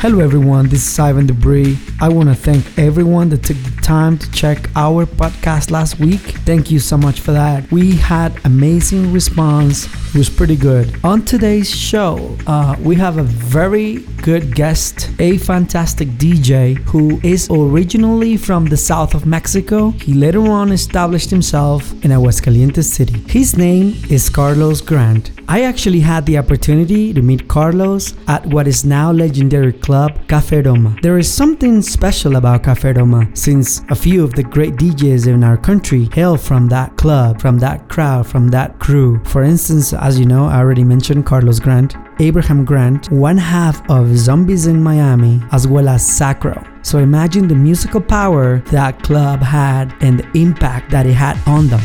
Hello everyone, this is Ivan Debris. I want to thank everyone that took the time to check our podcast last week. Thank you so much for that. We had amazing response. It was pretty good. On today's show, uh, we have a very good guest, a fantastic DJ who is originally from the south of Mexico. He later on established himself in Aguascalientes City. His name is Carlos Grant. I actually had the opportunity to meet Carlos at what is now legendary club Cafe Roma. There is something special about Cafe Roma since a few of the great DJs in our country hail from that club, from that crowd, from that crew. For instance, as you know, I already mentioned Carlos Grant, Abraham Grant, one half of Zombies in Miami, as well as Sacro. So imagine the musical power that club had and the impact that it had on them.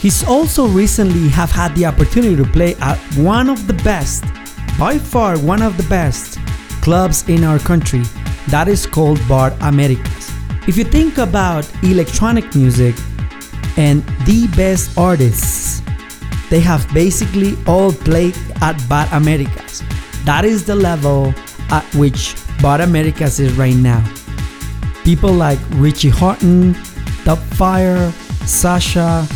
He's also recently have had the opportunity to play at one of the best, by far one of the best clubs in our country. That is called Bar Americas. If you think about electronic music and the best artists, they have basically all played at Bar Americas. That is the level at which Bar Americas is right now. People like Richie Hawtin, Dubfire, Sasha,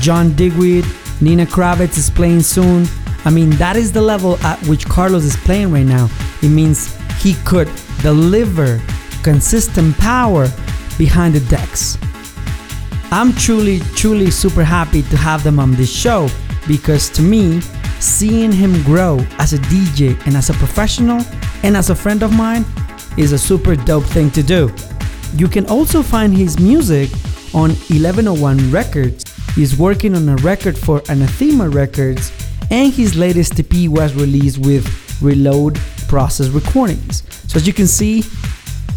John Digweed, Nina Kraviz is playing soon. I mean, that is the level at which Carlos is playing right now. It means he could deliver consistent power behind the decks. I'm truly, truly super happy to have them on this show because to me, seeing him grow as a DJ and as a professional and as a friend of mine is a super dope thing to do. You can also find his music on 1101 Records He's working on a record for Anathema Records, and his latest EP was released with Reload Process Recordings. So, as you can see,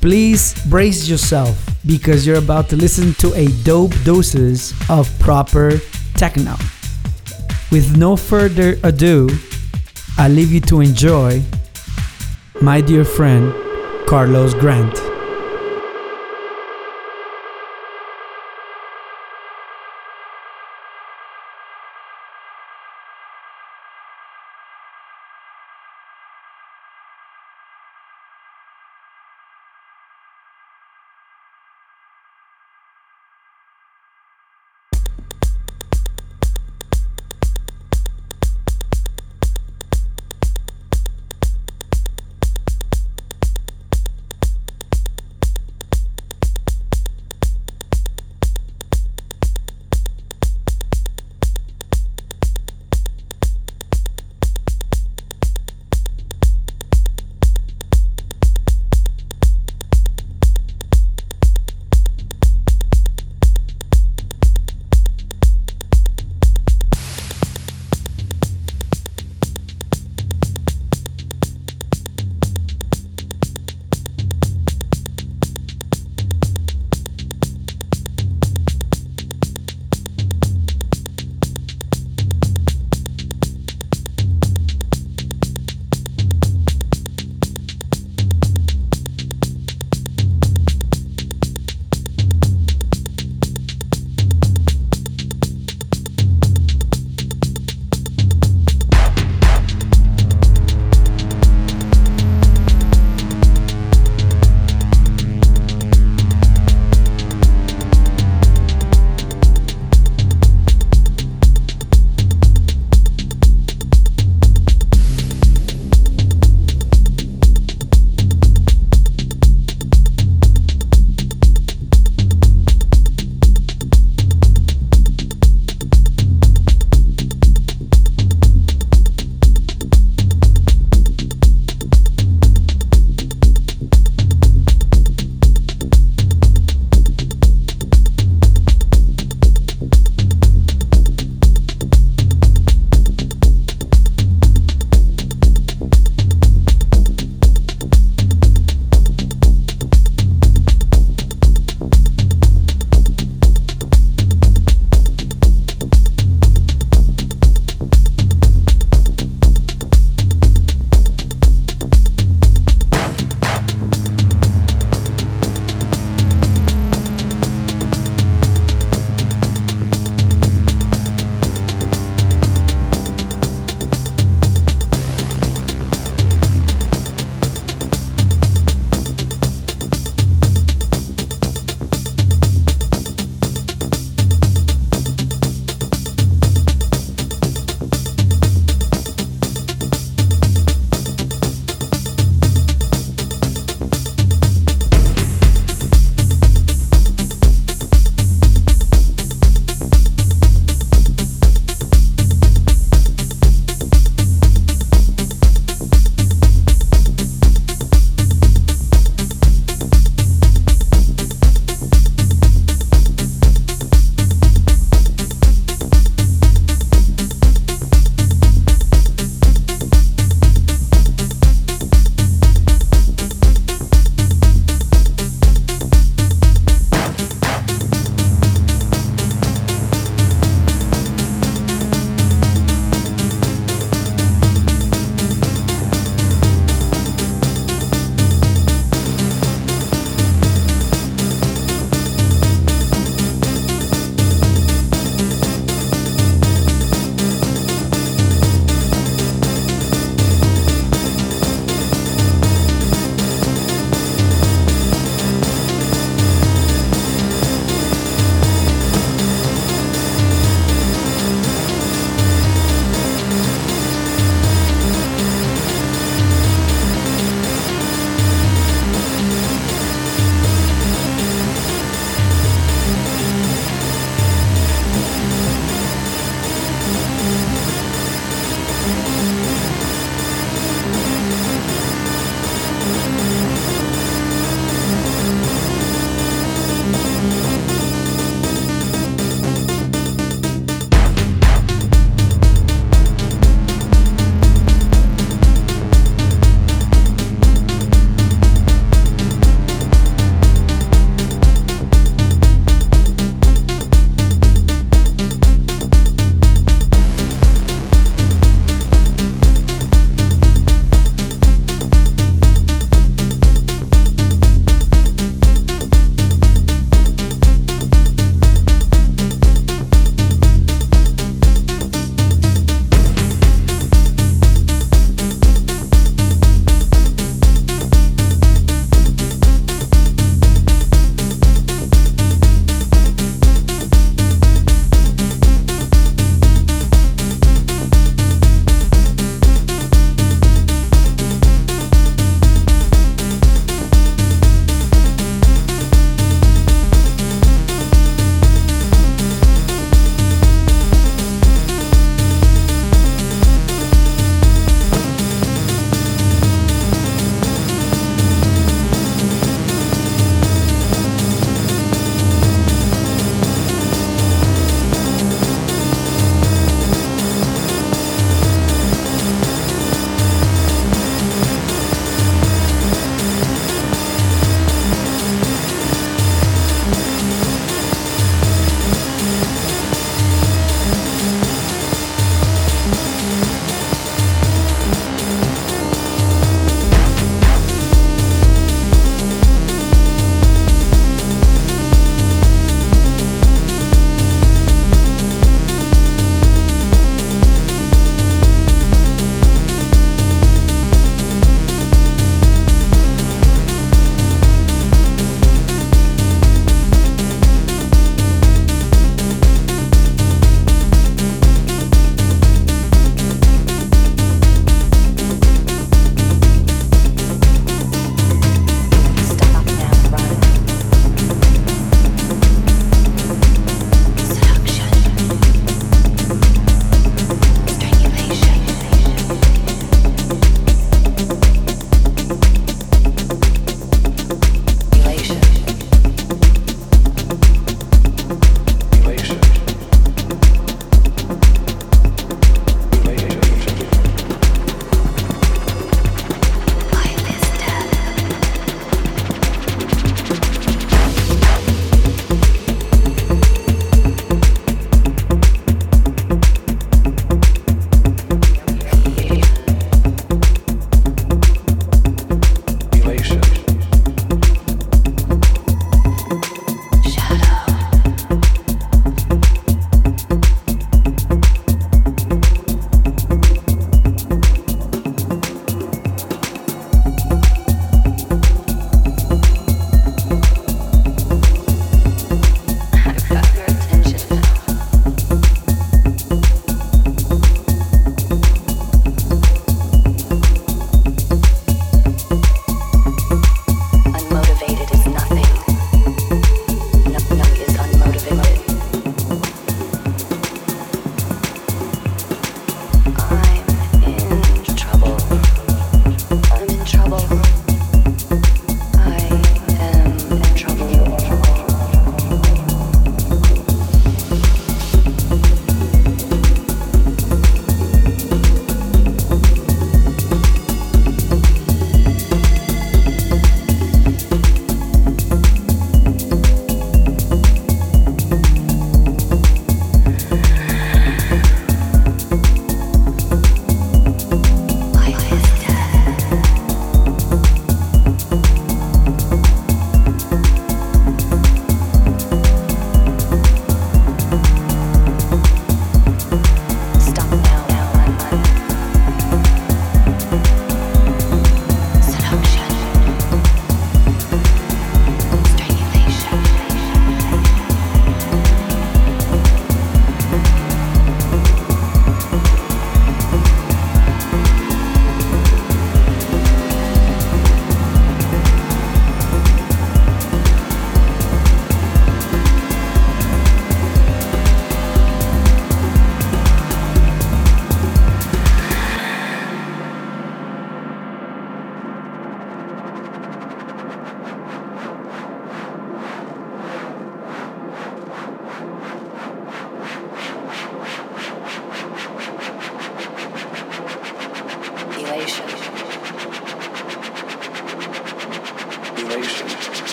please brace yourself because you're about to listen to a dope doses of proper techno. With no further ado, I leave you to enjoy my dear friend Carlos Grant.